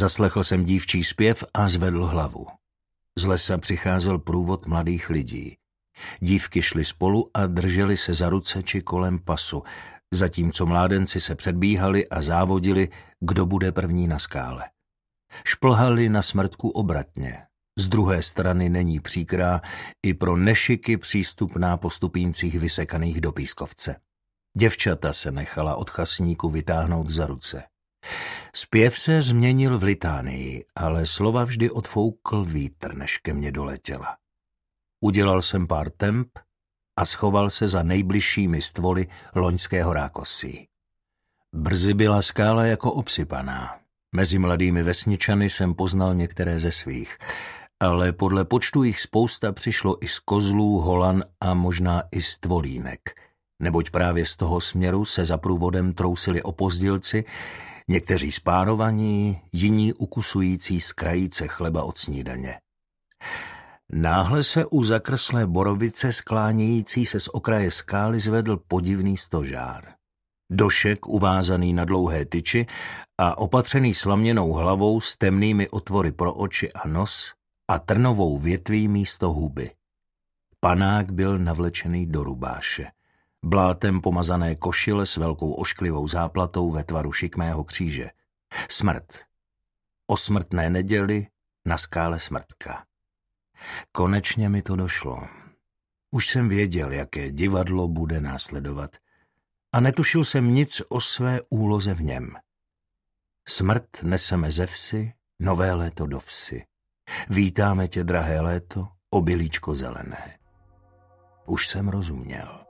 Zaslechl jsem dívčí zpěv a zvedl hlavu. Z lesa přicházel průvod mladých lidí. Dívky šly spolu a drželi se za ruce či kolem pasu, zatímco mládenci se předbíhali a závodili, kdo bude první na skále. Šplhali na smrtku obratně. Z druhé strany není příkrá i pro nešiky přístupná po stupíncích vysekaných do pískovce. Děvčata se nechala od chasníku vytáhnout za ruce. Zpěv se změnil v litánii, ale slova vždy odfoukl vítr, než ke mně doletěla. Udělal jsem pár temp a schoval se za nejbližšími stvoly loňského rákosí. Brzy byla skála jako obsypaná. Mezi mladými vesničany jsem poznal některé ze svých, ale podle počtu jich spousta přišlo i z kozlů, holan a možná i z tvolínek, neboť právě z toho směru se za průvodem trousili opozdilci, někteří spárovaní, jiní ukusující z krajíce chleba od snídaně. Náhle se u zakrslé borovice sklánějící se z okraje skály zvedl podivný stožár. Došek uvázaný na dlouhé tyči a opatřený slaměnou hlavou s temnými otvory pro oči a nos a trnovou větví místo huby. Panák byl navlečený do rubáše. Blátem pomazané košile s velkou ošklivou záplatou ve tvaru šikmého kříže. Smrt. O smrtné neděli na skále smrtka. Konečně mi to došlo. Už jsem věděl, jaké divadlo bude následovat a netušil jsem nic o své úloze v něm. Smrt neseme ze vsi, nové léto do vsi. Vítáme tě, drahé léto, obilíčko zelené. Už jsem rozuměl.